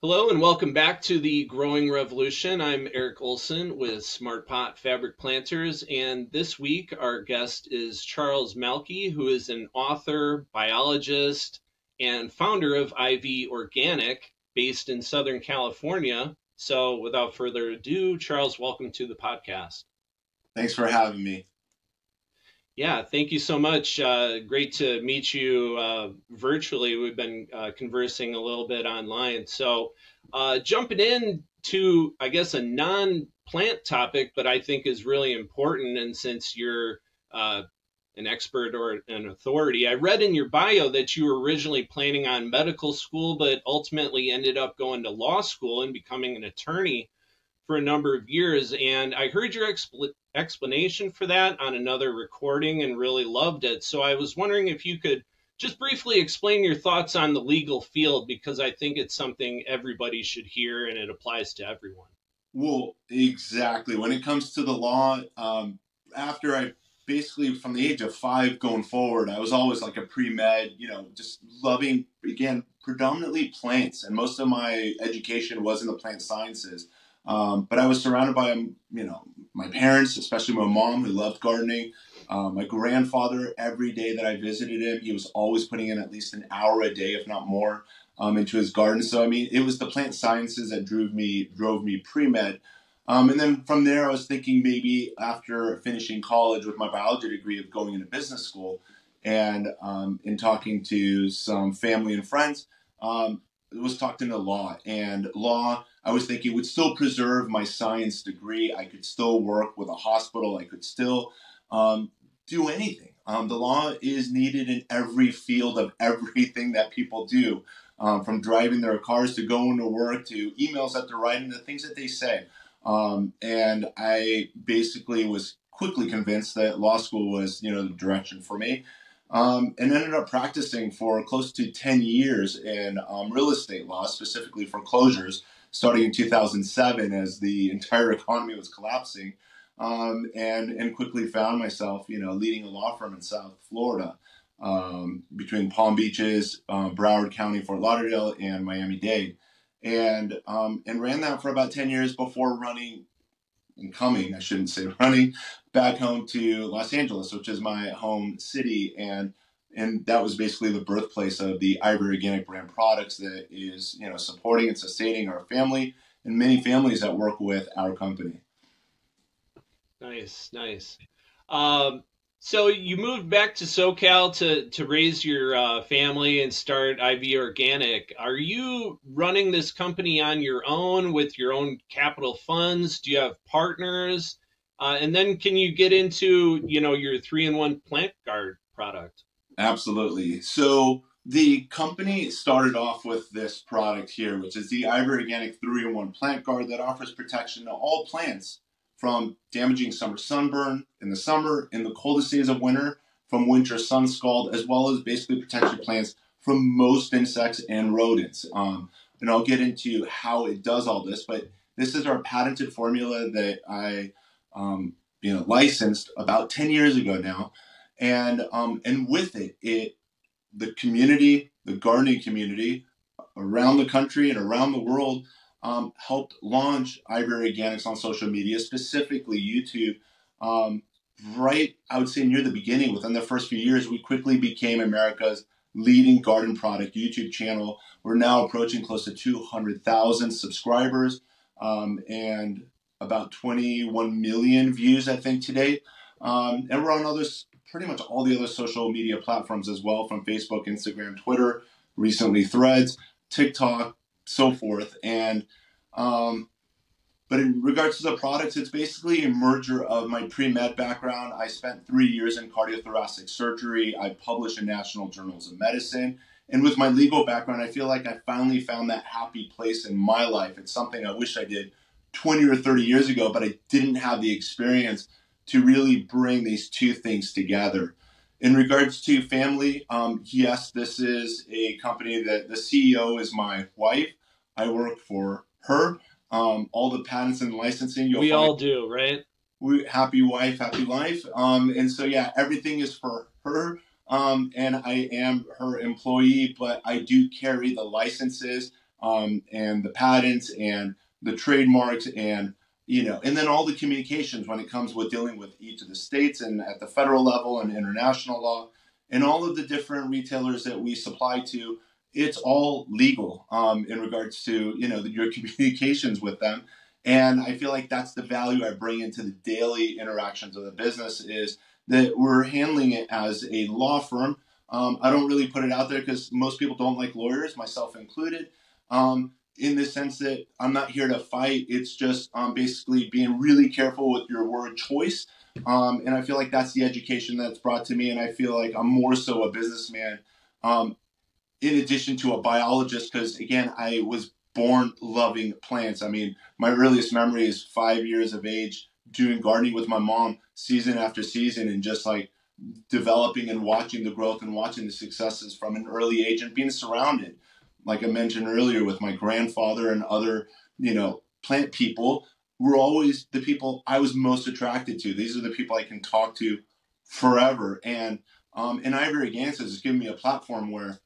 Hello and welcome back to the Growing Revolution. I'm Eric Olson with Smart Pot Fabric Planters, and this week our guest is Charles Malki, who is an author, biologist, and founder of IV Organic based in Southern California. So, without further ado, Charles, welcome to the podcast. Thanks for having me. Yeah, thank you so much. Uh, great to meet you uh, virtually. We've been uh, conversing a little bit online. So, uh, jumping in to, I guess, a non plant topic, but I think is really important. And since you're uh, an expert or an authority, I read in your bio that you were originally planning on medical school, but ultimately ended up going to law school and becoming an attorney for a number of years. And I heard your expl- explanation for that on another recording and really loved it. So I was wondering if you could just briefly explain your thoughts on the legal field because I think it's something everybody should hear and it applies to everyone. Well, exactly. When it comes to the law, um, after I basically from the age of five going forward, I was always like a pre med, you know, just loving, again, predominantly plants. And most of my education was in the plant sciences. Um, but I was surrounded by, you know, my parents, especially my mom who loved gardening. Uh, my grandfather, every day that I visited him, he was always putting in at least an hour a day, if not more, um, into his garden. So I mean, it was the plant sciences that drove me drove me pre med. Um, and then from there, I was thinking maybe after finishing college with my biology degree of going into business school, and um, in talking to some family and friends, um, was talked into law and law I was thinking would still preserve my science degree. I could still work with a hospital. I could still um, do anything. Um, the law is needed in every field of everything that people do, um, from driving their cars to going to work to emails that they're writing the things that they say. Um, and I basically was quickly convinced that law school was, you know, the direction for me. Um, and ended up practicing for close to 10 years in um, real estate law, specifically foreclosures starting in 2007 as the entire economy was collapsing, um, and and quickly found myself, you know, leading a law firm in South Florida um, between Palm Beaches, uh, Broward County, Fort Lauderdale, and Miami Dade, and um, and ran that for about 10 years before running and coming, I shouldn't say running, back home to Los Angeles, which is my home city, and and that was basically the birthplace of the IV Organic brand products that is you know supporting and sustaining our family and many families that work with our company. Nice, nice. Um, so you moved back to SoCal to to raise your uh, family and start IV Organic. Are you running this company on your own with your own capital funds? Do you have partners? Uh, and then can you get into you know your three in one plant guard product? Absolutely. So the company started off with this product here, which is the IV Organic 3-in-1 Plant Guard that offers protection to all plants from damaging summer sunburn in the summer, in the coldest days of winter, from winter sun scald, as well as basically protect your plants from most insects and rodents. Um, and I'll get into how it does all this, but this is our patented formula that I, um, you know, licensed about 10 years ago now and um, and with it, it the community, the gardening community around the country and around the world um, helped launch IV Organics on social media, specifically YouTube. Um, right, I would say near the beginning, within the first few years, we quickly became America's leading garden product YouTube channel. We're now approaching close to 200,000 subscribers um, and about 21 million views, I think, today. Um, and we're on other pretty much all the other social media platforms as well, from Facebook, Instagram, Twitter, recently Threads, TikTok, so forth. And um, but in regards to the products, it's basically a merger of my pre med background. I spent three years in cardiothoracic surgery. I published in national journals of medicine. And with my legal background, I feel like I finally found that happy place in my life. It's something I wish I did 20 or 30 years ago, but I didn't have the experience to really bring these two things together. In regards to family, um, yes, this is a company that the CEO is my wife. I work for her. Um, all the patents and licensing, we all do, right? We happy wife, happy life. Um, and so yeah, everything is for her. Um, and I am her employee, but I do carry the licenses um, and the patents and the trademarks and you know, and then all the communications when it comes with dealing with each of the states and at the federal level and international law and all of the different retailers that we supply to, it's all legal um, in regards to you know your communications with them. And I feel like that's the value I bring into the daily interactions of the business is that we're handling it as a law firm. Um, I don't really put it out there because most people don't like lawyers, myself included. Um, in the sense that I'm not here to fight. It's just um, basically being really careful with your word choice. Um, and I feel like that's the education that's brought to me. And I feel like I'm more so a businessman um, in addition to a biologist because, again, I was born loving plants. I mean, my earliest memory is five years of age doing gardening with my mom season after season and just like developing and watching the growth and watching the successes from an early age and being surrounded like I mentioned earlier, with my grandfather and other, you know, plant people, were always the people I was most attracted to. These are the people I can talk to forever. And um, and IV Organics has given me a platform where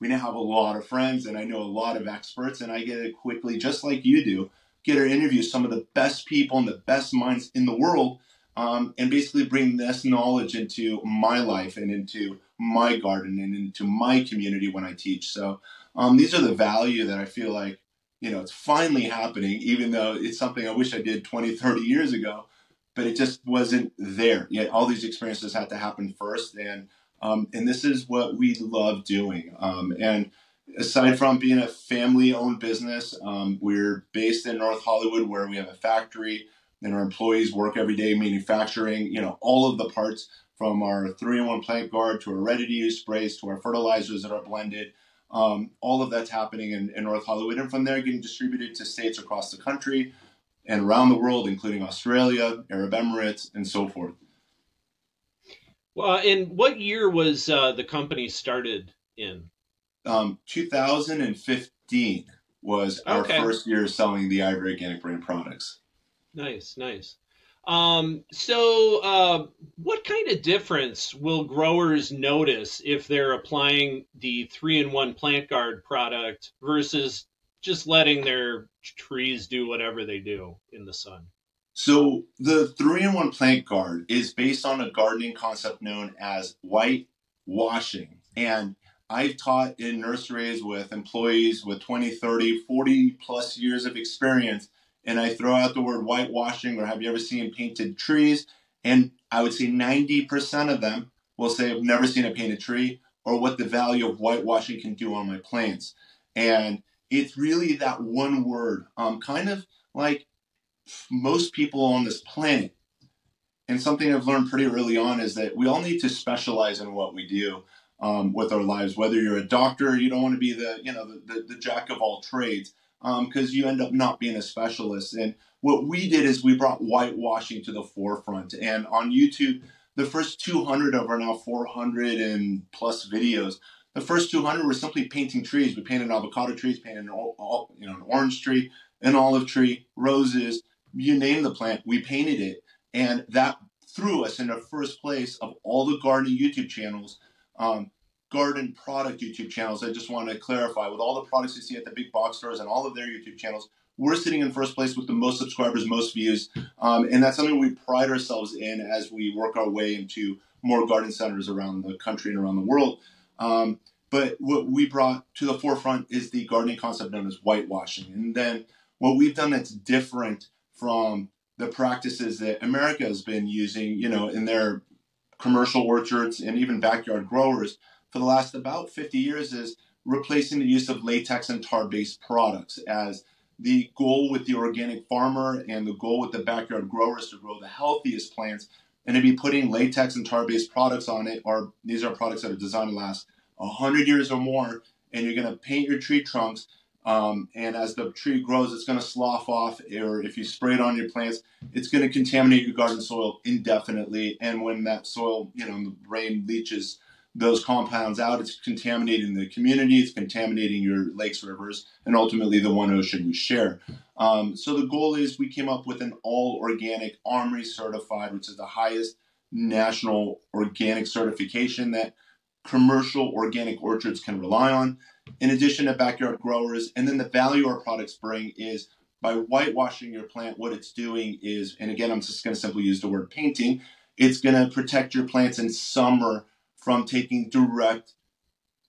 we now have a lot of friends and I know a lot of experts, and I get to quickly, just like you do, get to interview some of the best people and the best minds in the world. Um, and basically bring this knowledge into my life and into my garden and into my community when I teach. So um, these are the value that I feel like, you know, it's finally happening, even though it's something I wish I did 20, 30 years ago, but it just wasn't there. Yet all these experiences had to happen first. And, um, and this is what we love doing. Um, and aside from being a family owned business, um, we're based in North Hollywood where we have a factory and our employees work every day manufacturing, you know, all of the parts from our three in one plant guard to our ready to use sprays to our fertilizers that are blended um, all of that's happening in, in, North Hollywood, and from there getting distributed to states across the country and around the world, including Australia, Arab Emirates, and so forth. Well, and what year was uh, the company started in? Um, 2015 was our okay. first year selling the IV Organic brand products. Nice, nice. Um, so, uh, what kind of difference will growers notice if they're applying the three in one plant guard product versus just letting their trees do whatever they do in the sun? So, the three in one plant guard is based on a gardening concept known as white washing. And I've taught in nurseries with employees with 20, 30, 40 plus years of experience and I throw out the word whitewashing or have you ever seen painted trees? And I would say 90% of them will say, I've never seen a painted tree or what the value of whitewashing can do on my plants. And it's really that one word, um, kind of like most people on this planet. And something I've learned pretty early on is that we all need to specialize in what we do um, with our lives. Whether you're a doctor, you don't want to be the you know the, the, the jack of all trades because um, you end up not being a specialist. And what we did is we brought whitewashing to the forefront. And on YouTube, the first 200 of our now 400 and plus videos, the first 200 were simply painting trees. We painted avocado trees, painted an, you know, an orange tree, an olive tree, roses, you name the plant, we painted it. And that threw us in the first place of all the gardening YouTube channels um, garden product YouTube channels, I just want to clarify with all the products you see at the big box stores and all of their YouTube channels, we're sitting in first place with the most subscribers, most views. Um, and that's something we pride ourselves in as we work our way into more garden centers around the country and around the world. Um, but what we brought to the forefront is the gardening concept known as whitewashing. And then what we've done that's different from the practices that America has been using, you know, in their commercial orchards and even backyard growers for the last about 50 years is replacing the use of latex and tar based products as the goal with the organic farmer and the goal with the backyard grower is to grow the healthiest plants and to be putting latex and tar based products on it or these are products that are designed to last 100 years or more and you're going to paint your tree trunks um, and as the tree grows it's going to slough off or if you spray it on your plants it's going to contaminate your garden soil indefinitely and when that soil you know the rain leaches those compounds out. It's contaminating the community, it's contaminating your lakes, rivers, and ultimately the one ocean we share. Um, so the goal is we came up with an all organic OMRI certified, which is the highest national organic certification that commercial organic orchards can rely on. in addition to backyard growers. And then the value our products bring is by whitewashing your plant, what it's doing is, and again, I'm just going to simply use the word painting, it's going to protect your plants in summer from taking direct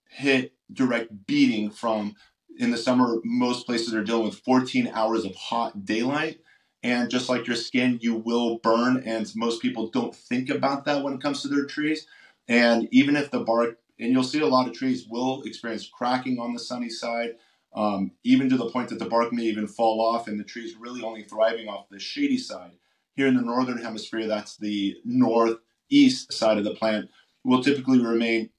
hit, direct beating from in the summer, most places are dealing with 14 hours of hot daylight. And just like your skin, you will burn. And most people don't think about that when it comes to their trees. And even if the bark, and you'll see a lot of trees will experience cracking on the sunny side, um, even to the point that the bark may even fall off and the tree's really only thriving off the shady side. Here in the northern hemisphere, that's the northeast side of the plant, will typically remain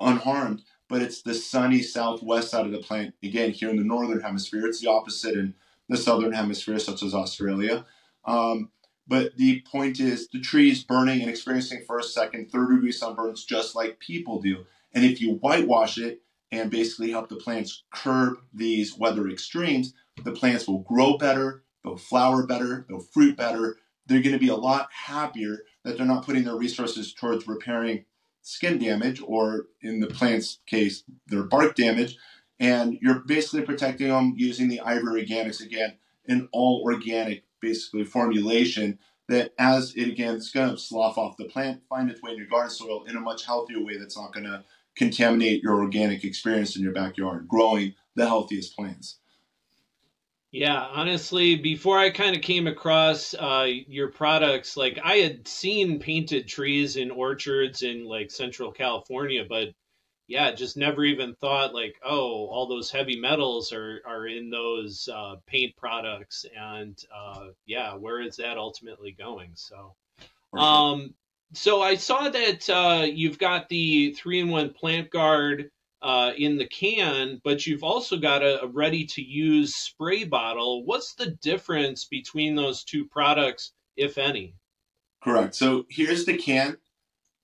unharmed but it's the sunny southwest side of the plant. Again, here in the northern hemisphere, it's the opposite in the southern hemisphere, such as Australia. Um, but the point is, the tree is burning and experiencing first, second, third degree sunburns just like people do. And if you whitewash it and basically help the plants curb these weather extremes, the plants will grow better, they'll flower better, they'll fruit better. They're going to be a lot happier that they're not putting their resources towards repairing skin damage, or in the plant's case, their bark damage. And you're basically protecting them using the IV Organics again, an all organic basically formulation that as it again is going to slough off the plant, find its way in your garden soil in a much healthier way that's not going to contaminate your organic experience in your backyard, growing the healthiest plants. Yeah, honestly, before I kind of came across uh, your products, like I had seen painted trees in orchards in like Central California, but yeah, just never even thought like, oh, all those heavy metals are are in those uh, paint products, and uh, yeah, where is that ultimately going? So, um, so I saw that uh, you've got the three in one plant guard uh, in the can, but you've also got a, a ready to use spray bottle. What's the difference between those two products, if any? Correct. So here's the can.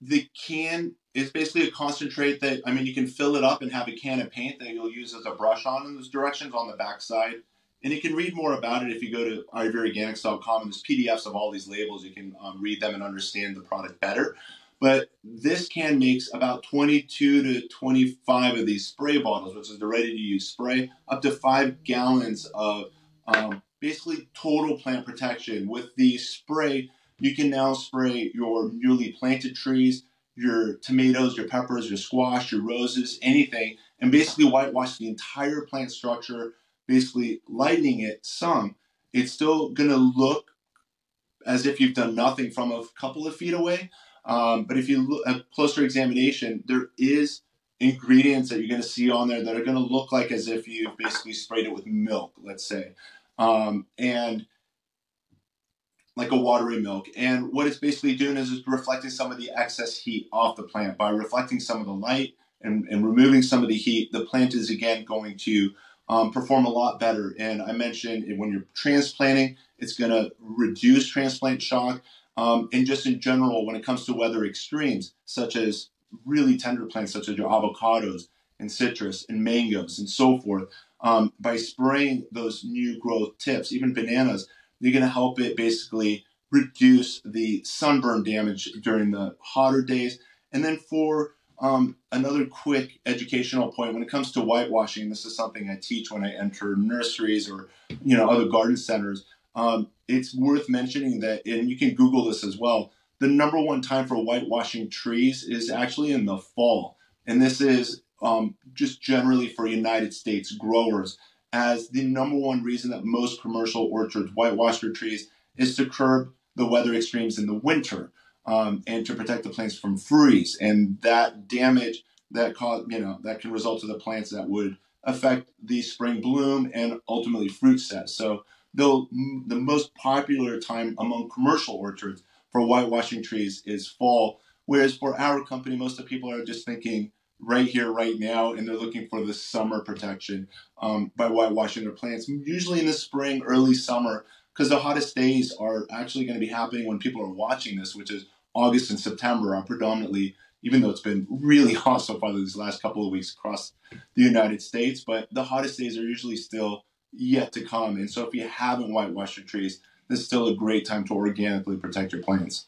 The can is basically a concentrate that, I mean, you can fill it up and have a can of paint that you'll use as a brush on, and there's directions on the back side. And you can read more about it if you go to ivoryorganics.com and there's PDFs of all these labels. You can um, read them and understand the product better. But this can makes about 22 to 25 of these spray bottles, which is the ready to use spray, up to five gallons of um, basically total plant protection. With the spray, you can now spray your newly planted trees, your tomatoes, your peppers, your squash, your roses, anything, and basically whitewash the entire plant structure, basically lightening it some. It's still to look as if you've done nothing from a couple of feet away, um, but if you look at closer examination, there is ingredients that you're going to see on there that are going to look like as if you've basically sprayed it with milk, let's say, um, and like a watery milk. And what it's basically doing is it's reflecting some of the excess heat off the plant by reflecting some of the light and, and removing some of the heat. The plant is again going to um, perform a lot better. And I mentioned when you're transplanting, it's going to reduce transplant shock. Um, and just in general, when it comes to weather extremes, such as really tender plants, such as your avocados and citrus and mangoes and so forth, um, by spraying those new growth tips, even bananas, you're going to help it basically reduce the sunburn damage during the hotter days. And then for um, another quick educational point, when it comes to whitewashing, this is something I teach when I enter nurseries or you know other garden centers. Um, it's worth mentioning that, and you can Google this as well. The number one time for whitewashing trees is actually in the fall, and this is um, just generally for United States growers, as the number one reason that most commercial orchards whitewash their trees is to curb the weather extremes in the winter um, and to protect the plants from freeze and that damage that cause you know that can result to the plants that would affect the spring bloom and ultimately fruit set. So though the most popular time among commercial orchards for whitewashing trees is fall, whereas for our company, most of the people are just thinking right here, right now, and they're looking for the summer protection um, by whitewashing their plants, usually in the spring, early summer, because the hottest days are actually going to be happening when people are watching this, which is August and September are predominantly, even though it's been really hot so far these last couple of weeks across the United States, but the hottest days are usually still yet to come. And so if you haven't whitewashed your trees, this is still a great time to organically protect your plants.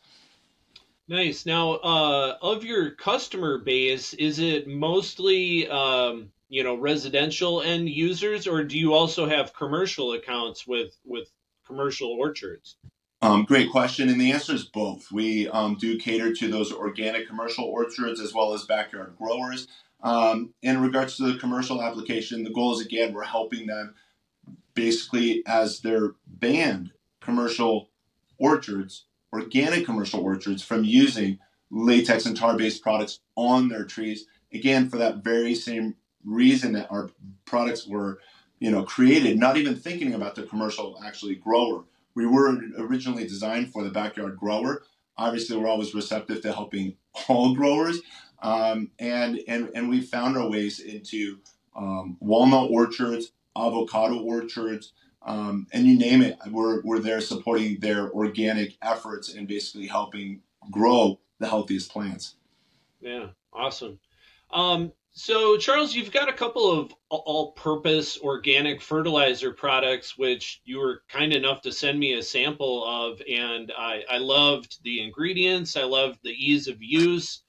Nice. Now, uh, of your customer base, is it mostly um, you know residential end users, or do you also have commercial accounts with with commercial orchards? Um, great question, and the answer is both. We um, do cater to those organic commercial orchards as well as backyard growers. Um, in regards to the commercial application, the goal is again we're helping them basically as they're banned commercial orchards, organic commercial orchards, from using latex and tar based products on their trees. Again, for that very same reason that our products were, you know, created, not even thinking about the commercial actually grower. We were originally designed for the backyard grower. Obviously, we're always receptive to helping all growers, um, and and and we found our ways into um, walnut orchards, avocado orchards, um, and you name it. We're we're there supporting their organic efforts and basically helping grow the healthiest plants. Yeah, awesome. Um, so, Charles, you've got a couple of all purpose organic fertilizer products, which you were kind enough to send me a sample of. And I, I loved the ingredients, I loved the ease of use,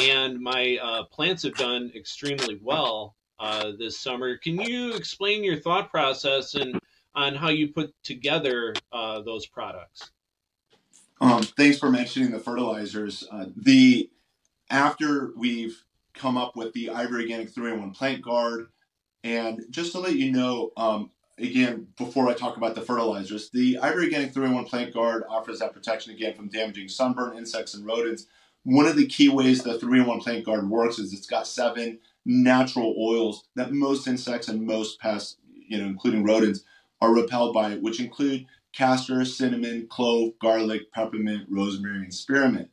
and my uh, plants have done extremely well uh, this summer. Can you explain your thought process and on how you put together uh, those products? Um, thanks for mentioning the fertilizers. Uh, the after we've come up with the IV Organic 3 in 1 Plant Guard. And just to let you know, um, again, before I talk about the fertilizers, the IV Organic 3 in 1 Plant Guard offers that protection again from damaging sunburn, insects, and rodents. One of the key ways the 3 in 1 Plant Guard works is it's got seven natural oils that most insects and most pests, you know, including rodents, are repelled by, which include castor, cinnamon, clove, garlic, peppermint, rosemary, and spearmint.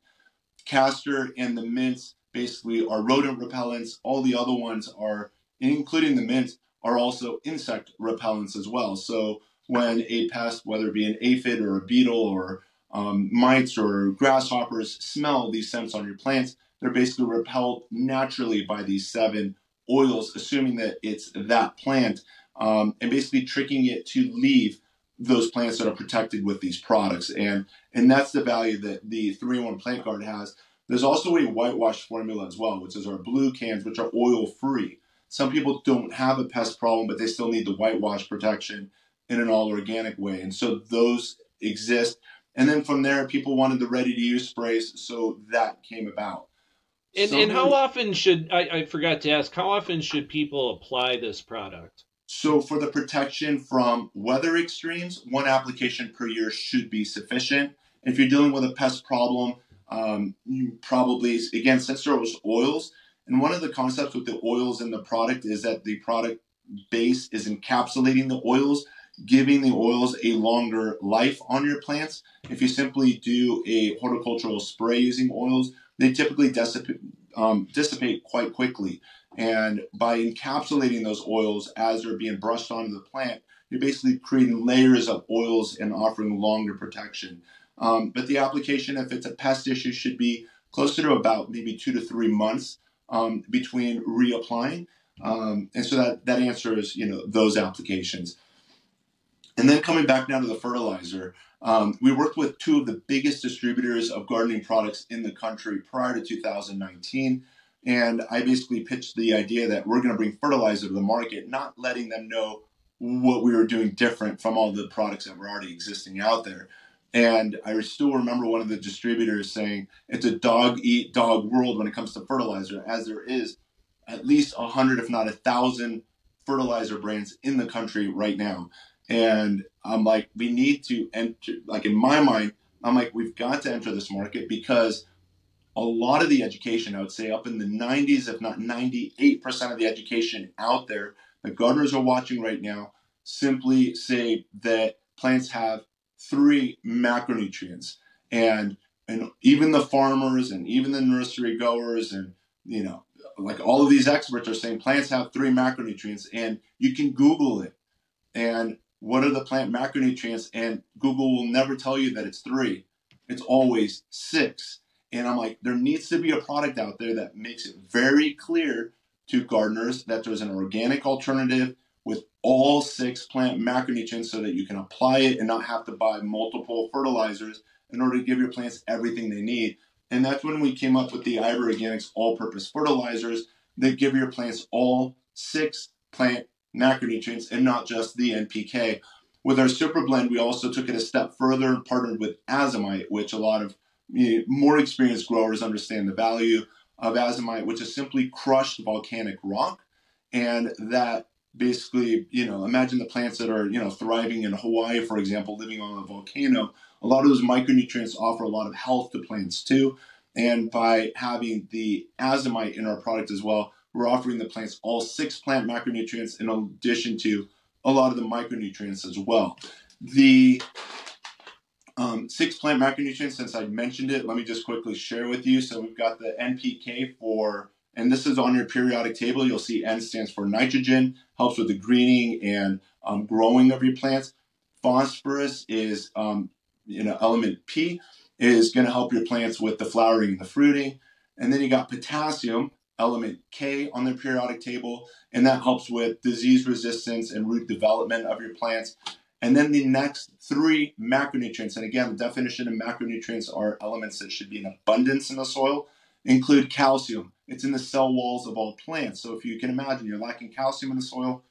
Castor and the mints basically are rodent repellents. All the other ones are, including the mint, are also insect repellents as well. So when a pest, whether it be an aphid or a beetle or um, mites or grasshoppers, smell these scents on your plants, they're basically repelled naturally by these seven oils, assuming that it's that plant, um, and basically tricking it to leave those plants that are protected with these products. And and that's the value that the 3-in-1 Plant Guard has there's also a whitewash formula as well, which is our blue cans, which are oil free. Some people don't have a pest problem, but they still need the whitewash protection in an all organic way. And so those exist. And then from there, people wanted the ready to use sprays, so that came about. And, and how often should I, I forgot to ask how often should people apply this product? So for the protection from weather extremes, one application per year should be sufficient. If you're dealing with a pest problem, um, you probably, again, since there was oils, and one of the concepts with the oils in the product is that the product base is encapsulating the oils, giving the oils a longer life on your plants. If you simply do a horticultural spray using oils, they typically dissipate, um, dissipate quite quickly. And by encapsulating those oils as they're being brushed onto the plant, you're basically creating layers of oils and offering longer protection. Um, but the application, if it's a pest issue, should be closer to about maybe two to three months um, between reapplying. Um, and so that, that answers, you know, those applications. And then coming back now to the fertilizer, um, we worked with two of the biggest distributors of gardening products in the country prior to 2019. And I basically pitched the idea that we're going to bring fertilizer to the market, not letting them know what we were doing different from all the products that were already existing out there. And I still remember one of the distributors saying it's a dog eat dog world when it comes to fertilizer, as there is at least a hundred, if not a thousand, fertilizer brands in the country right now. And I'm like, we need to enter. Like in my mind, I'm like, we've got to enter this market because a lot of the education, I would say, up in the 90s, if not 98% of the education out there that gardeners are watching right now, simply say that plants have three macronutrients. And and even the farmers and even the nursery goers and you know like all of these experts are saying plants have three macronutrients and you can google it and what are the plant macronutrients? And google will never tell you that it's three. It's always six. And i'm like there needs to be a product out there that makes it very clear to gardeners that there's an organic alternative with all six plant macronutrients so that you can apply it and not have to buy multiple fertilizers in order to give your plants everything they need. And that's when we came up with the IV Organics all purpose fertilizers that give your plants all six plant macronutrients and not just the NPK. With our super blend, we also took it a step further and partnered with azomite, which a lot of you know, more experienced growers understand the value of azomite, which is simply crushed volcanic rock. And that basically, you know, imagine the plants that are, you know, thriving in Hawaii, for example, living on a volcano. A lot of those micronutrients offer a lot of health to plants too. And by having the azomite in our product as well, we're offering the plants all six plant macronutrients in addition to a lot of the micronutrients as well. The um, six plant macronutrients, since I mentioned it, let me just quickly share with you. So we've got the NPK for, and this is on your periodic table. You'll see N stands for nitrogen, helps with the greening and um, growing of your plants. Phosphorus is, um, you know, element P is going to help your plants with the flowering and the fruiting. And then you got potassium, element K on the periodic table, and that helps with disease resistance and root development of your plants. And then the next three macronutrients, and again, the definition of macronutrients are elements that should be in abundance in the soil, include calcium. It's in the cell walls of all plants. So if you can imagine you're lacking calcium in the soil,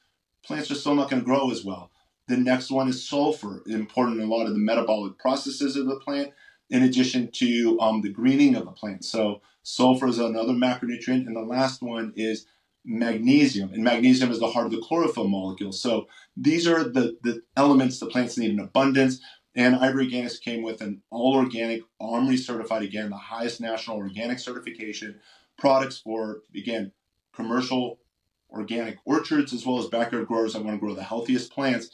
plants are still not going to grow as well. The next one is sulfur, important in a lot of the metabolic processes of the plant, in addition to um, the greening of the plant. So sulfur is another macronutrient. And the last one is magnesium, and magnesium is the heart of the chlorophyll molecule. So these are the, the elements the plants need in abundance. And IV Organics came with an all organic, OMRI certified, again, the highest national organic certification products for, again, commercial organic orchards as well as backyard growers that want to grow the healthiest plants.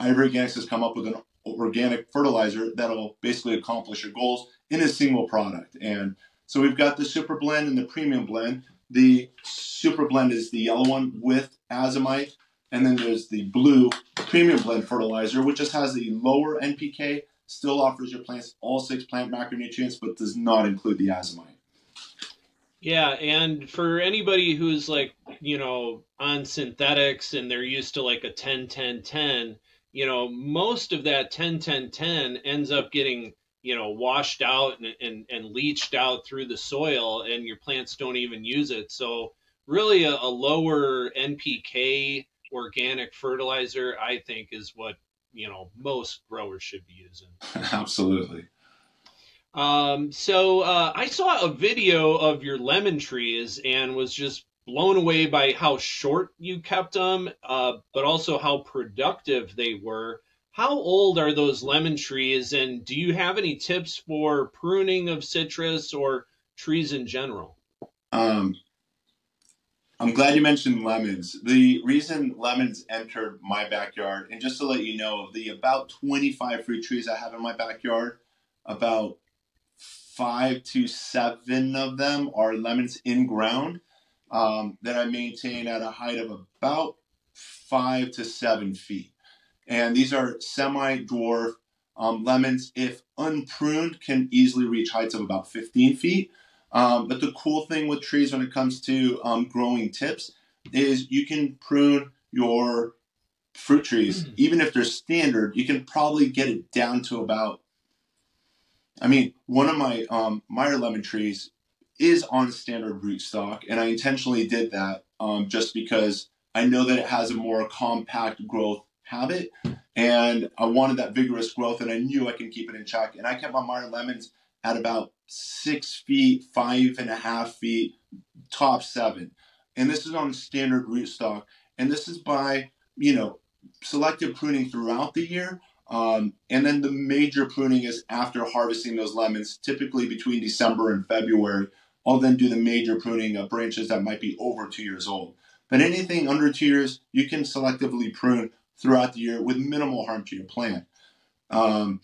IV Organics has come up with an organic fertilizer that'll basically accomplish your goals in a single product. And so we've got the super blend and the premium blend. The super blend is the yellow one with azomite. And then there's the blue premium blend fertilizer, which just has the lower NPK, still offers your plants all six plant macronutrients, but does not include the azomite. Yeah, and for anybody who's like, you know, on synthetics and they're used to like a 10 10 10, you know, most of that 10 10 10 ends up getting you know washed out and, and, and leached out through the soil and your plants don't even use it. So really a, a lower npk organic fertilizer i think is what you know most growers should be using. Absolutely. Um, so uh, i saw a video of your lemon trees and was just blown away by how short you kept them uh, but also how productive they were how old are those lemon trees, and do you have any tips for pruning of citrus or trees in general? Um, I'm glad you mentioned lemons. The reason lemons entered my backyard, and just to let you know, of the about 25 fruit trees I have in my backyard, about five to seven of them are lemons in ground um, that I maintain at a height of about five to seven feet. And these are semi-dwarf um, lemons. If unpruned, can easily reach heights of about 15 feet. Um, but the cool thing with trees when it comes to um, growing tips is you can prune your fruit trees, mm. even if they're standard, you can probably get it down to about. I mean, one of my um, Meyer lemon trees is on standard rootstock, and I intentionally did that um, just because I know that it has a more compact growth habit. And I wanted that vigorous growth, and I knew I can keep it in check. And I kept my Meyer lemons at about six feet, five and a half feet, top seven. And this is on standard rootstock. And this is by, you know, selective pruning throughout the year. Um, and then the major pruning is after harvesting those lemons, typically between December and February. I'll then do the major pruning of branches that might be over two years old. But anything under two years, you can selectively prune throughout the year with minimal harm to your plant. Um,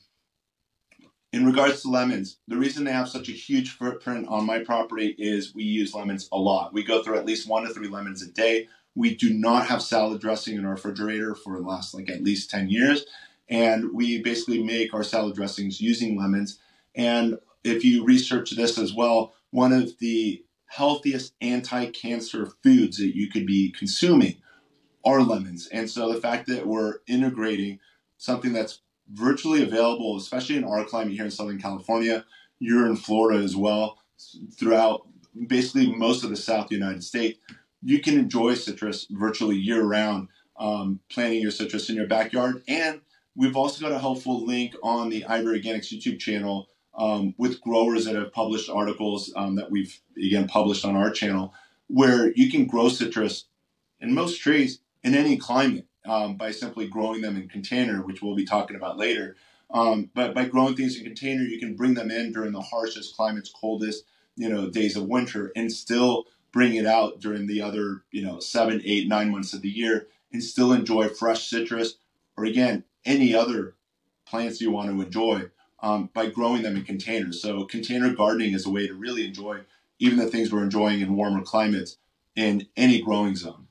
in regards to lemons, the reason they have such a huge footprint on my property is we use lemons a lot. We go through at least one to three lemons a day. We do not have salad dressing in our refrigerator for the last like at least 10 years. And we basically make our salad dressings using lemons. And if you research this as well, one of the healthiest anti cancer foods that you could be consuming are lemons. And so the fact that we're integrating something that's virtually available, especially in our climate here in Southern California, you're in Florida as well, throughout basically most of the South United States, you can enjoy citrus virtually year round, um, planting your citrus in your backyard. And we've also got a helpful link on the IV Organics YouTube channel um, with growers that have published articles um, that we've again published on our channel, where you can grow citrus in most trees in any climate um, by simply growing them in container, which we'll be talking about later. Um, but by growing things in container, you can bring them in during the harshest climates, coldest, you know, days of winter, and still bring it out during the other, you know, seven, eight, nine months of the year, and still enjoy fresh citrus, or again, any other plants you want to enjoy um, by growing them in containers. So container gardening is a way to really enjoy even the things we're enjoying in warmer climates in any growing zone.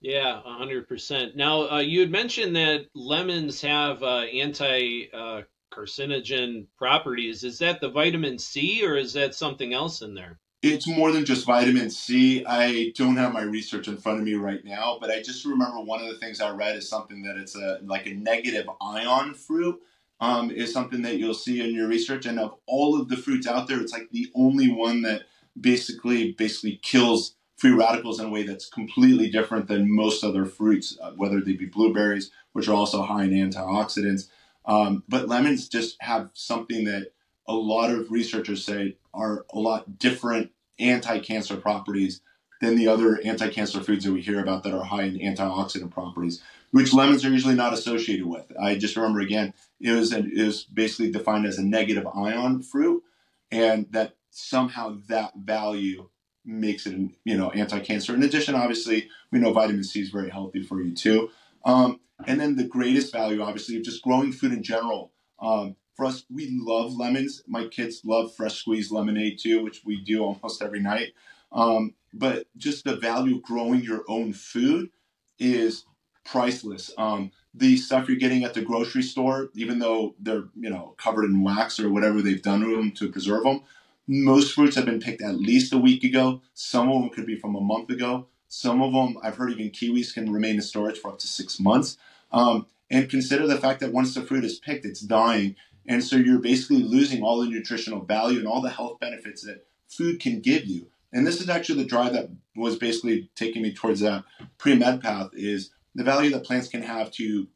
Yeah, 100%. Now, uh, you had mentioned that lemons have uh, anti uh, carcinogen properties. Is that the vitamin C or is that something else in there? It's more than just vitamin C. I don't have my research in front of me right now, but I just remember one of the things I read is something that it's a like a negative ion fruit. Um, is something that you'll see in your research, and of all of the fruits out there, it's like the only one that basically basically kills free radicals in a way that's completely different than most other fruits, uh, whether they be blueberries, which are also high in antioxidants. Um, but lemons just have something that a lot of researchers say are a lot different anti-cancer properties than the other anti-cancer foods that we hear about that are high in antioxidant properties, which lemons are usually not associated with. I just remember again, it was an, basically defined as a negative ion fruit, and that somehow that value makes it, you know, anti-cancer. In addition, obviously, we know vitamin C is very healthy for you too. Um, and then the greatest value, obviously, of just growing food in general. Um, for us, we love lemons. My kids love fresh squeezed lemonade too, which we do almost every night. Um, but just the value of growing your own food is priceless. Um, the stuff you're getting at the grocery store, even though they're you know covered in wax or whatever they've done to them to preserve them, most fruits have been picked at least a week ago. Some of them could be from a month ago. Some of them, I've heard even kiwis can remain in storage for up to six months. Um, and consider the fact that once the fruit is picked, it's dying. And so you're basically losing all the nutritional value and all the health benefits that food can give you. And this is actually the drive that was basically taking me towards that pre-med path is the value that plants can have to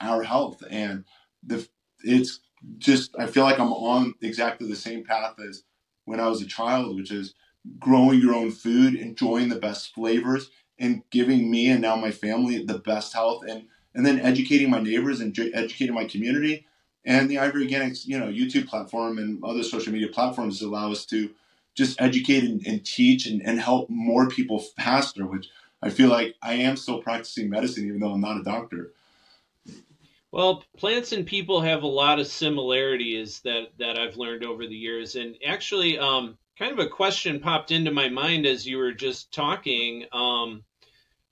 our health. And the it's just I feel like I'm on exactly the same path as when I was a child, which is growing your own food, enjoying the best flavors, and giving me and now my family the best health, and and then educating my neighbors and educating my community. And the IV Organics, you know, YouTube platform and other social media platforms allow us to just educate and, and teach and, and help more people faster, which I feel like I am still practicing medicine, even though I'm not a doctor. Well, plants and people have a lot of similarities that that I've learned over the years, and actually, um, kind of a question popped into my mind as you were just talking. Um,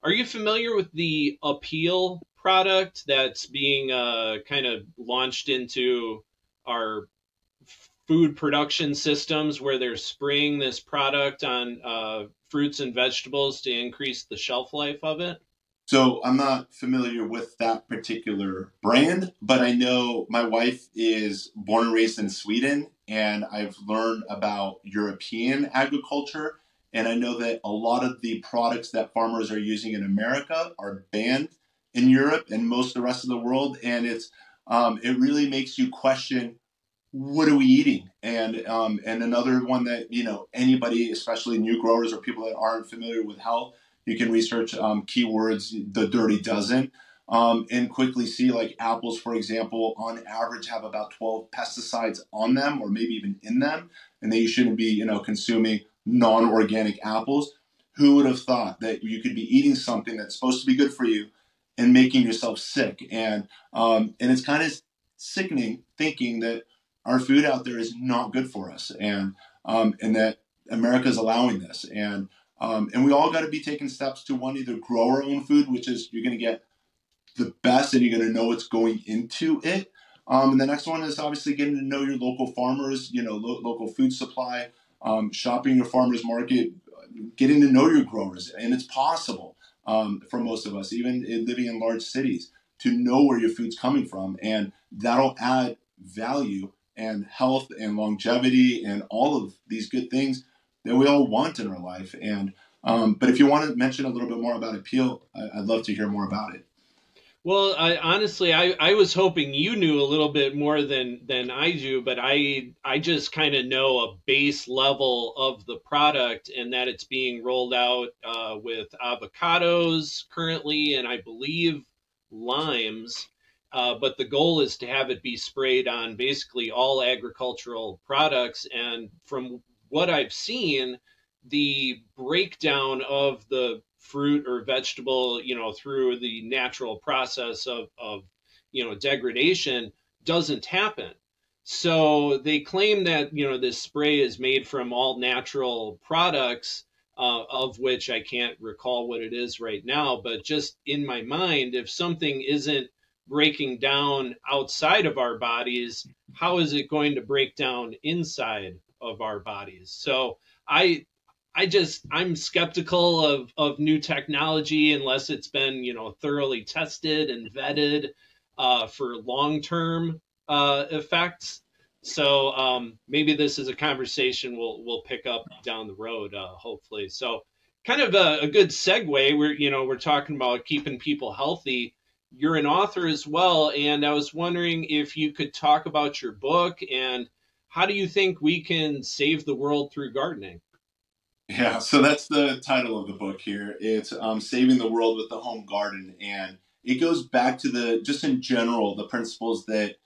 are you familiar with the Apeel product that's being uh, kind of launched into our food production systems, where they're spraying this product on uh, fruits and vegetables to increase the shelf life of it? So I'm not familiar with that particular brand, but I know my wife is born and raised in Sweden, and I've learned about European agriculture. And I know that a lot of the products that farmers are using in America are banned in Europe and most of the rest of the world. And it's um, it really makes you question what are we eating? And um, and another one that you know anybody, especially new growers or people that aren't familiar with health, you can research um, keywords, the dirty dozen, um, and quickly see like apples, for example, on average have about 12 pesticides on them or maybe even in them, and that you shouldn't be, you know, consuming non-organic apples. Who would have thought that you could be eating something that's supposed to be good for you and making yourself sick? And um, and it's kind of sickening thinking that our food out there is not good for us, and um, and that America is allowing this. And um, and we all got to be taking steps to one, either grow our own food, which is you're going to get the best and you're going to know what's going into it. Um, and the next one is obviously getting to know your local farmers, you know, lo- local food supply, um, shopping your farmers market, getting to know your growers. And it's possible um, for most of us, even living in large cities, to know where your food's coming from. And that'll add value and health and longevity and all of these good things that we all want in our life. And Um, but if you want to mention a little bit more about Apeel, I, would love to hear more about it. Well, I, honestly, I, I was hoping you knew a little bit more than than I do, but I I just kind of know a base level of the product and that it's being rolled out uh, with avocados currently, and I believe limes. Uh, but the goal is to have it be sprayed on basically all agricultural products. And from what I've seen, the breakdown of the fruit or vegetable, you know, through the natural process of, of you know, degradation doesn't happen. So they claim that, you know, this spray is made from all natural products, uh, of which I can't recall what it is right now. But just in my mind, if something isn't breaking down outside of our bodies, how is it going to break down inside of our bodies? So I I just I'm skeptical of of new technology unless it's been you know thoroughly tested and vetted uh, for long term uh, effects. So um, maybe this is a conversation we'll we'll pick up down the road, uh, hopefully. So kind of a, a good segue. We're you know we're talking about keeping people healthy you're an author as well, and I was wondering if you could talk about your book and how do you think we can save the world through gardening? Yeah, so that's the title of the book here. It's um, Saving the World with the Home Garden. And it goes back to the, just in general, the principles that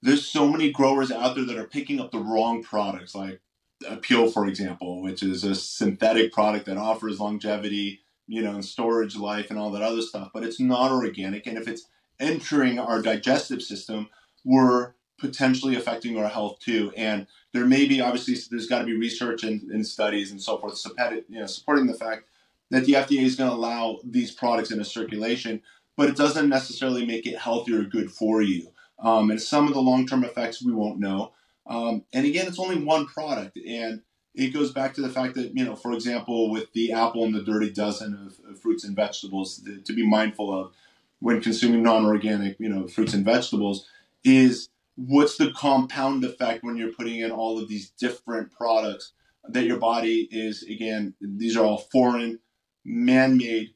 there's so many growers out there that are picking up the wrong products, like Apeel, for example, which is a synthetic product that offers longevity you know, and storage life and all that other stuff, but it's not organic. And if it's entering our digestive system, we're potentially affecting our health too. And there may be, obviously, there's got to be research and, and studies and so forth, supporting, you know, supporting the fact that the FDA is going to allow these products into circulation, but it doesn't necessarily make it healthier or good for you. Um, and some of the long term effects we won't know. Um, and again, it's only one product. And it goes back to the fact that, you know, for example, with the apple and the dirty dozen of, of fruits and vegetables to, be mindful of when consuming non-organic, you know, fruits and vegetables is what's the compound effect when you're putting in all of these different products that your body is again these are all foreign man-made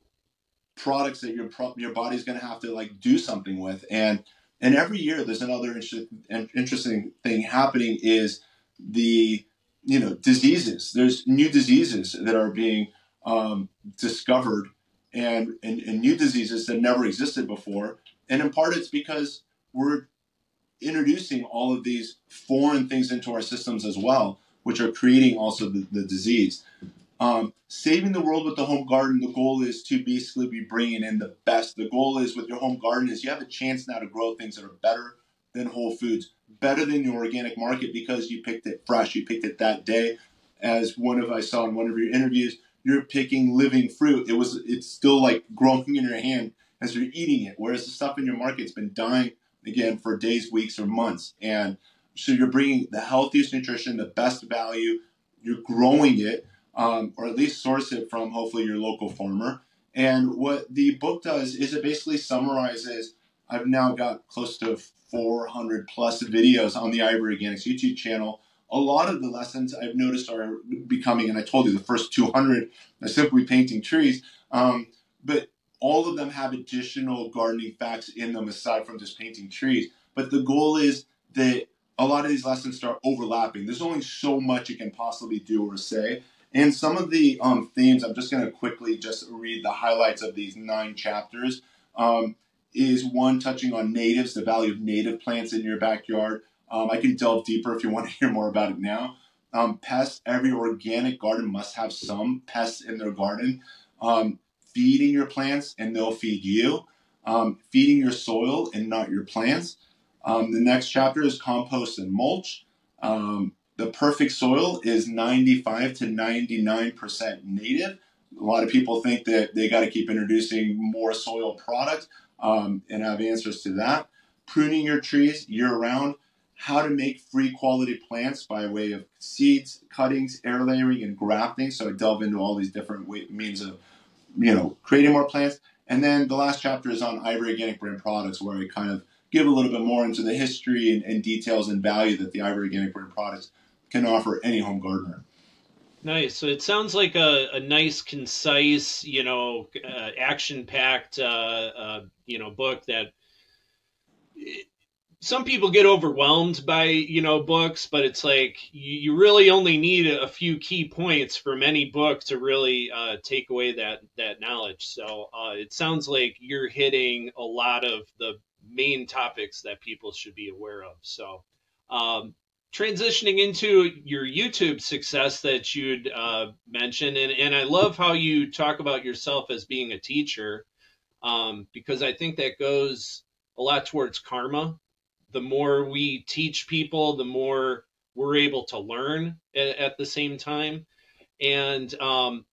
products that your your body's going to have to like do something with. And and every year there's another interesting thing happening is the you know diseases. There's new diseases that are being um, discovered, and, and and new diseases that never existed before. And in part, it's because we're introducing all of these foreign things into our systems as well, which are creating also the, the disease. Um, saving the world with the home garden, the goal is to basically be bringing in the best. The goal is with your home garden is you have a chance now to grow things that are better than Whole Foods, better than your organic market because you picked it fresh, you picked it that day. As one of I saw in one of your interviews, you're picking living fruit. It was it's still like growing in your hand as you're eating it, whereas the stuff in your market's been dying again for days, weeks, or months. And so you're bringing the healthiest nutrition, the best value. You're growing it, um, or at least source it from hopefully your local farmer. And what the book does is it basically summarizes. I've now got close to 400 plus videos on the IV Organics YouTube channel. A lot of the lessons I've noticed are becoming, and I told you the first 200 are simply painting trees, um, but all of them have additional gardening facts in them aside from just painting trees. But the goal is that a lot of these lessons start overlapping. There's only so much you can possibly do or say. And some of the um, themes, I'm just going to quickly just read the highlights of these nine chapters. Um, is one touching on natives, the value of native plants in your backyard. Um, I can delve deeper if you want to hear more about it now. Um, pests, every organic garden must have some pests in their garden. Um, feeding your plants and they'll feed you. Um, feeding your soil and not your plants. Um, the next chapter is compost and mulch. Um, the perfect soil is 95 to 99% native. A lot of people think that they got to keep introducing more soil products um, and have answers to that. Pruning your trees year round, how to make free quality plants by way of seeds, cuttings, air layering, and grafting. So I delve into all these different way, means of, you know, creating more plants. And then the last chapter is on IV Organic brand products, where I kind of give a little bit more into the history and, and details and value that the IV Organic brand products can offer any home gardener. Nice. So it sounds like a, a nice, concise, you know, uh, action-packed, uh, uh, you know, book that some people get overwhelmed by you know books but it's like you, you really only need a, few key points from any book to really uh, take away that that knowledge so uh, it sounds like you're hitting a lot of the main topics that people should be aware of so um, transitioning into your youtube success that you'd uh, mentioned and, and i love how you talk about yourself as being a teacher um, because i think that goes a lot towards karma the more we teach people, the more we're able to learn at, at the same time. And um,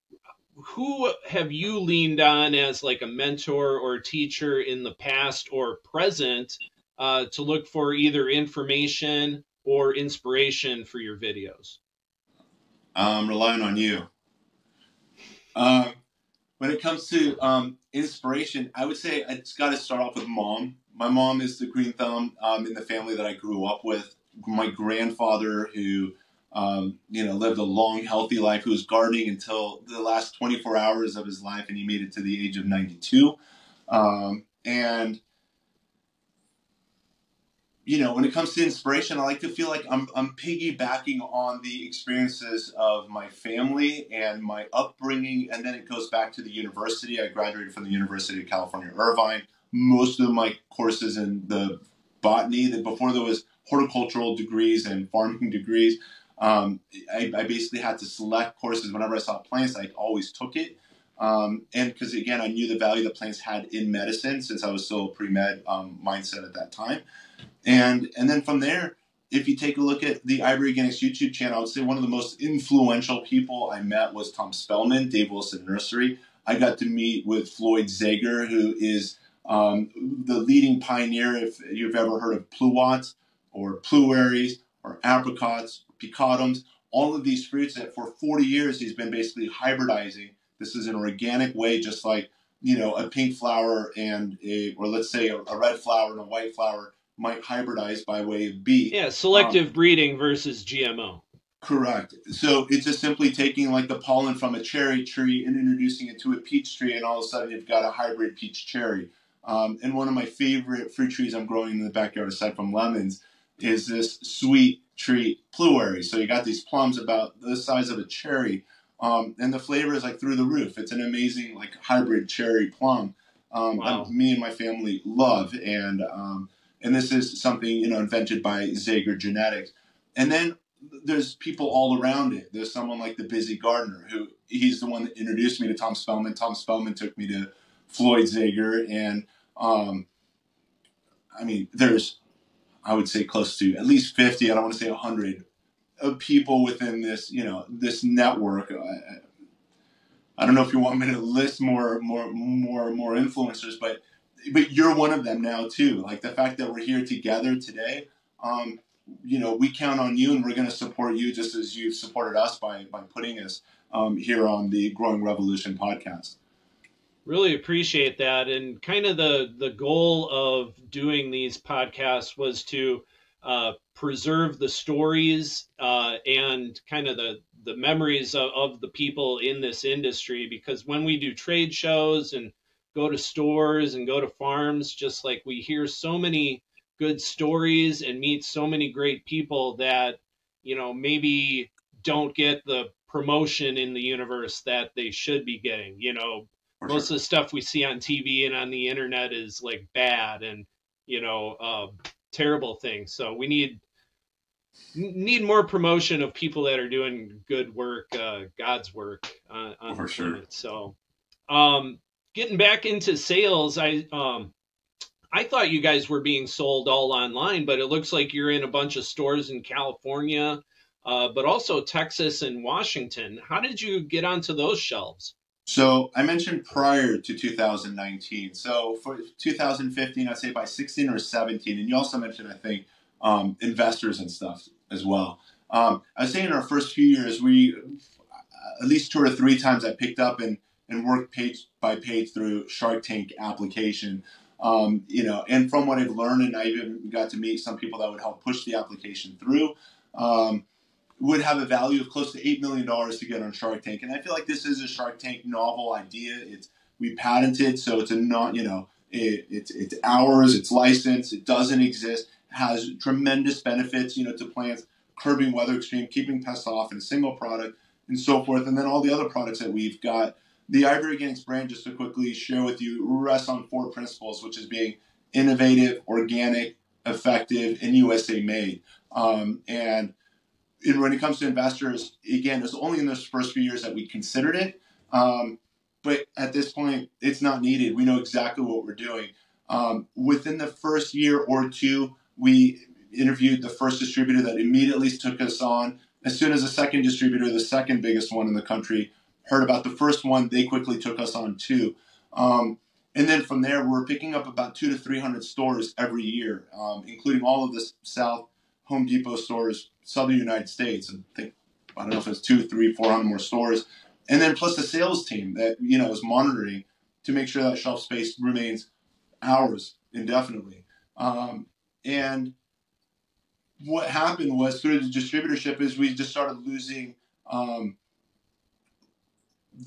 who have you leaned on as like a mentor or teacher in the past or present uh, to look for either information or inspiration for your videos? I'm relying on you. Um, when it comes to um, inspiration, I would say it's got to start off with mom my mom is the green thumb um, in the family that I grew up with. My grandfather, who um, you know lived a long, healthy life, who was gardening until the last 24 hours of his life, and he made it to the age of 92. Um, and you know, when it comes to inspiration, I like to feel like I'm, I'm piggybacking on the experiences of my family and my upbringing. And then it goes back to the university. I graduated from the University of California, Irvine most of my courses in the botany that before there was horticultural degrees and farming degrees. Um, I, I, basically had to select courses whenever I saw plants. I always took it, um, and because again, I knew the value that plants had in medicine since I was still pre med um, mindset at that time, and and then from there, if you take a look at the IV Organics YouTube channel, I would say one of the most influential people I met was Tom Spellman, Dave Wilson Nursery. I got to meet with Floyd Zaiger, who is um, the leading pioneer, if you've ever heard of pluots or pluerries or apricots, peacotums, all of these fruits that for 40 years he's been basically hybridizing. This is an organic way, just like you know a pink flower and a, or let's say a, a red flower and a white flower might hybridize by way of bee. Yeah, selective um, breeding versus GMO. Correct. So it's just simply taking like the pollen from a cherry tree and introducing it to a peach tree, and all of a sudden you've got a hybrid peach cherry. Um, and one of my favorite fruit trees I'm growing in the backyard, aside from lemons, is this Sweet Treat pluerry. So you got these plums about the size of a cherry, um, and the flavor is like through the roof. It's an amazing like hybrid cherry plum. Um, wow. me and my family love, and um, and this is something you know invented by Zaiger Genetics. And then there's people all around it. There's someone like the Busy Gardener, who he's the one that introduced me to Tom Spellman. Tom Spellman took me to Floyd Zaiger, and um, I mean, there's I would say close to at least fifty. I don't want to say hundred of people within this, you know, this network. I, I don't know if you want me to list more, more, more, more influencers, but but you're one of them now too. Like the fact that we're here together today, um, you know, we count on you, and we're going to support you just as you've supported us by by putting us um, here on the Growing Revolution podcast really appreciate that and kind of the the goal of doing these podcasts was to uh, preserve the stories uh, and kind of the the memories of, of, the people in this industry because when we do trade shows and go to stores and go to farms just like we hear so many good stories and meet so many great people that you know maybe don't get the promotion in the universe that they should be getting you know most sure. of the stuff we see on TV and on the internet is like bad and you know uh, terrible things. So we need need more promotion of people that are doing good work, uh, God's work on, on For the sure. planet. So, um, getting back into sales, I um, I thought you guys were being sold all online, but it looks like you're in a bunch of stores in California, uh, but also Texas and Washington. How did you get onto those shelves? So I mentioned prior to 2019. So for 2015, I'd say by 16 or 17, and you also mentioned, I think, um, investors and stuff as well. Um, I was saying in our first few years, we at least two or three times I picked up and, and worked page by page through Shark Tank application. Um, you know, and from what I've learned, and I even got to meet some people that would help push the application through. Um, would have a value of close to $8 million to get on Shark Tank. And I feel like this is a Shark Tank novel idea. It's we patented, so it's a not, you know, it, it's, it's ours, it's licensed, it doesn't exist, has tremendous benefits, you know, to plants, curbing weather extreme, keeping pests off in a single product, and so forth. And then all the other products that we've got. The IV Organics brand, just to quickly share with you, rests on four principles, which is being innovative, organic, effective, and USA made. Um, and when it comes to investors, again, it's only in those first few years that we considered it. Um, but at this point, it's not needed. We know exactly what we're doing. Um, within the first year or two, we interviewed the first distributor that immediately took us on. As soon as the second distributor, the second biggest one in the country, heard about the first one, they quickly took us on too. Um, and then from there, we're picking up about two to 300 stores every year, um, including all of the South Home Depot stores, Southern United States. I think, I don't know if it's two, three, 400 more stores. And then plus the sales team that, you know, is monitoring to make sure that shelf space remains ours indefinitely. Um, and what happened was through the distributorship is we just started losing um,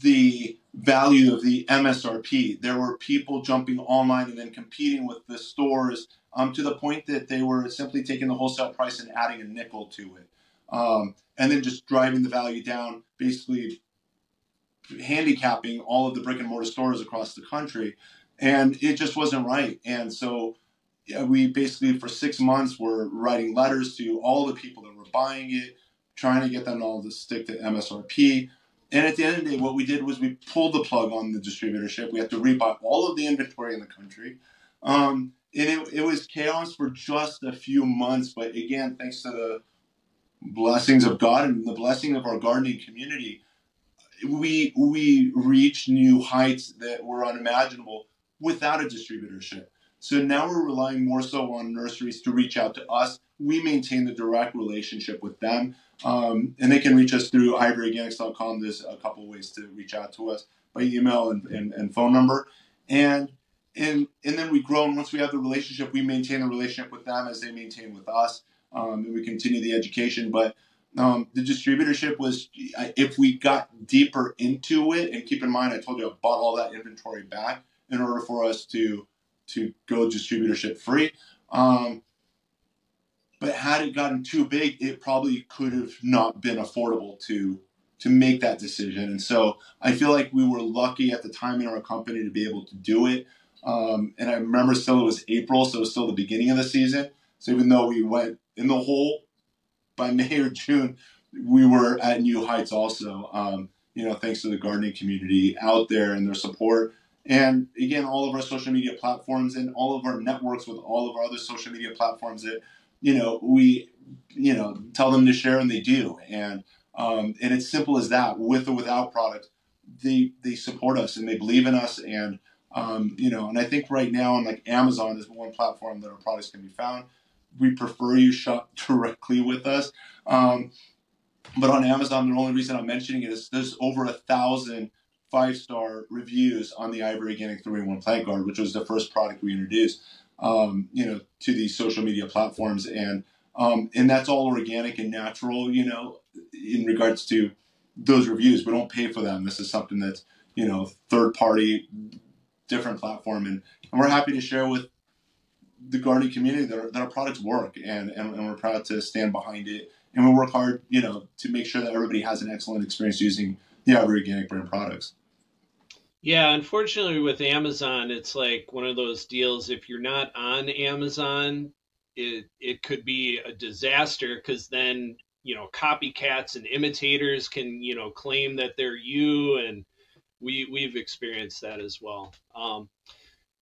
the value of the MSRP. There were people jumping online and then competing with the stores um, to the point that they were simply taking the wholesale price and adding a nickel to it. Um, and then just driving the value down, basically handicapping all of the brick and mortar stores across the country. And it just wasn't right. And so yeah, we basically, for six months, were writing letters to all the people that were buying it, trying to get them all to stick to MSRP. And at the end of the day, what we did was we pulled the plug on the distributorship. We had to rebuy all of the inventory in the country. Um, and it, it was chaos for just a few months. But again, thanks to the blessings of God and the blessing of our gardening community, we we reached new heights that were unimaginable without a distributorship. So now we're relying more so on nurseries to reach out to us. We maintain the direct relationship with them. Um, and they can reach us through ivorganics.com. There's a couple ways to reach out to us by email and, and, and phone number. And and and then we grow. And once we have the relationship, we maintain the relationship with them as they maintain with us, um, and we continue the education. But um, the distributorship was if we got deeper into it, and keep in mind, I told you I bought all that inventory back in order for us to to go distributorship free. Um, but had it gotten too big, it probably could have not been affordable to to make that decision. And so I feel like we were lucky at the time in our company to be able to do it. Um, and I remember still it was April, so it was still the beginning of the season. So even though we went in the hole by May or June, we were at new heights also. Um, you know, thanks to the gardening community out there and their support. And again, all of our social media platforms and all of our networks with all of our other social media platforms that, you know, we, you know, tell them to share and they do. And um, and it's simple as that. With or without product, they they support us and they believe in us. And um, you know, and I think right now on like Amazon is one platform that our products can be found. We prefer you shop directly with us. Um, but on Amazon, the only reason I'm mentioning it is there's over a thousand five star reviews on the IV Organic 3 in 1 Plant Guard, which was the first product we introduced, um, you know, to these social media platforms. And, um, and that's all organic and natural, you know, in regards to those reviews. We don't pay for them. This is something that's, you know, third party, different platform. And, and we're happy to share with the gardening community that our, that our products work and, and, and we're proud to stand behind it. And we work hard, you know, to make sure that everybody has an excellent experience using the Organic brand products. Yeah, unfortunately with Amazon, it's like one of those deals. If you're not on Amazon, it it could be a disaster because then you know copycats and imitators can you know claim that they're you, and we we've experienced that as well. Um,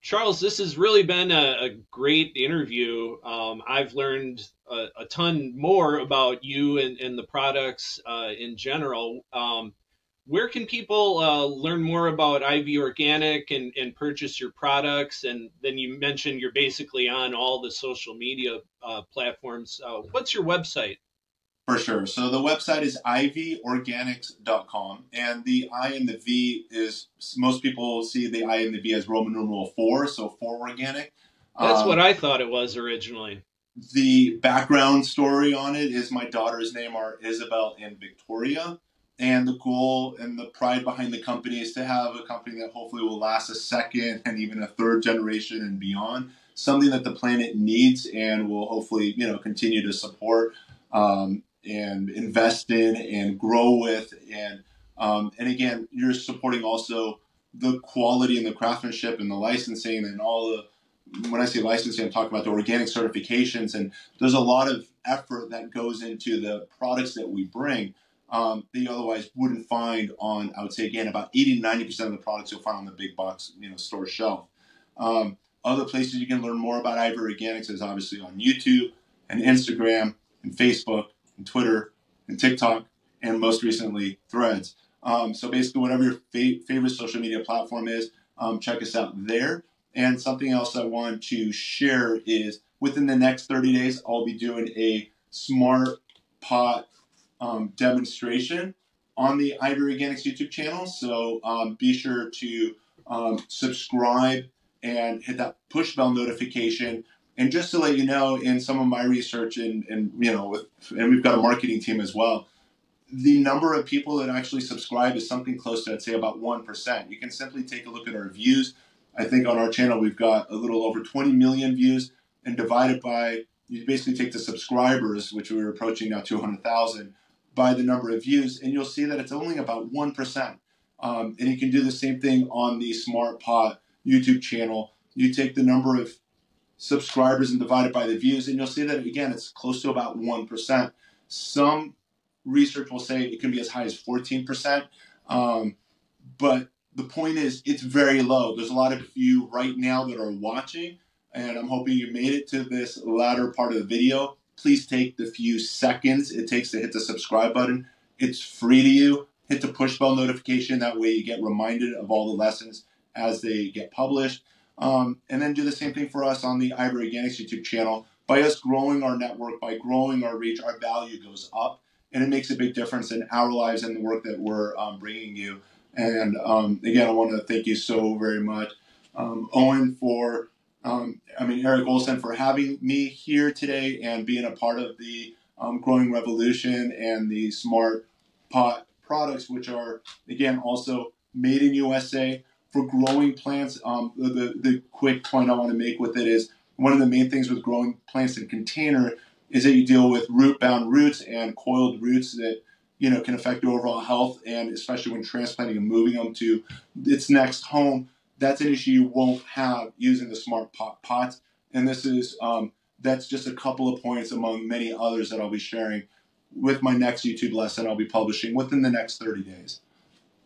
Charles, this has really been a, a great interview. Um, I've learned a, a, ton more about you and, and the products uh, in general. Um, where can people uh, learn more about IV Organic and, and purchase your products? And then you mentioned you're basically on all the social media uh, platforms. Uh, what's your website? For sure. So the website is ivorganics.com. And the I and the V is, most people see the I and the V as Roman numeral four, so four organic. That's um, what I thought it was originally. the background story on it is my daughter's name are Isabel and Victoria. And the goal and the pride behind the company is to have a company that hopefully will last a second and even a third generation and beyond. Something that the planet needs and will hopefully, you know, continue to support um, and invest in and grow with. And um, and again, you're supporting also the quality and the craftsmanship and the licensing and all the when I say licensing, I'm talking about the organic certifications, and there's a lot of effort that goes into the products that we bring um, that you otherwise wouldn't find on, I would say again, about 80 90% of the products you'll find on the big box you know, store shelf. Um, other places you can learn more about IV Organics is obviously on YouTube and Instagram and Facebook and Twitter and TikTok and most recently Threads. Um, so basically, whatever your fa- favorite social media platform is, um, check us out there. And something else I want to share is within the next 30 days, I'll be doing a smart pot um, demonstration on the IV Organics YouTube channel. So um, be sure to um, subscribe and hit that push bell notification. And just to let you know, in some of my research, and, and you know, with, and we've got a marketing team as well, the number of people that actually subscribe is something close to, I'd say, about 1%. You can simply take a look at our views. I think on our channel, we've got a little over 20 million views, and divided by, you basically take the subscribers, which we're approaching now 200,000, by the number of views, and you'll see that it's only about 1%. Um, and you can do the same thing on the Smart Pot YouTube channel. You take the number of subscribers and divide it by the views, and you'll see that again, it's close to about 1%. Some research will say it can be as high as 14%. Um, but the point is, it's very low. There's a lot of you right now that are watching, and I'm hoping you made it to this latter part of the video. Please take the few seconds it takes to hit the subscribe button. It's free to you. Hit the push bell notification. That way you get reminded of all the lessons as they get published. Um, and then do the same thing for us on the IV Organics YouTube channel. By us growing our network, by growing our reach, our value goes up and it makes a big difference in our lives and the work that we're um, bringing you. And um, again, I want to thank you so very much, um, Owen, for um, I mean Eric Olson for having me here today and being a part of the um, growing revolution and the smart pot products, which are again also made in USA for growing plants. Um, the, the the quick point I want to make with it is one of the main things with growing plants in container is that you deal with root bound roots and coiled roots that you know can affect your overall health and especially when transplanting and moving them to its next home that's an issue you won't have using the smart pot pots. And this is um, that's just a couple of points among many others that i'll be sharing with my next youtube lesson i'll be publishing within the next 30 days.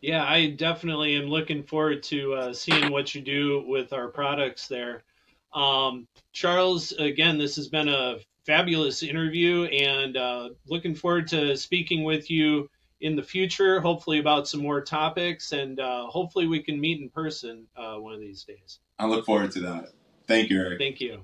Yeah i definitely am looking forward to uh, seeing what you do with our products there. Um, charles again this has been a fabulous interview and uh, looking forward to speaking with you in the future, hopefully about some more topics, and uh, hopefully we can meet in person uh, one of these days. I look forward to that. Thank you, Eric. Thank you.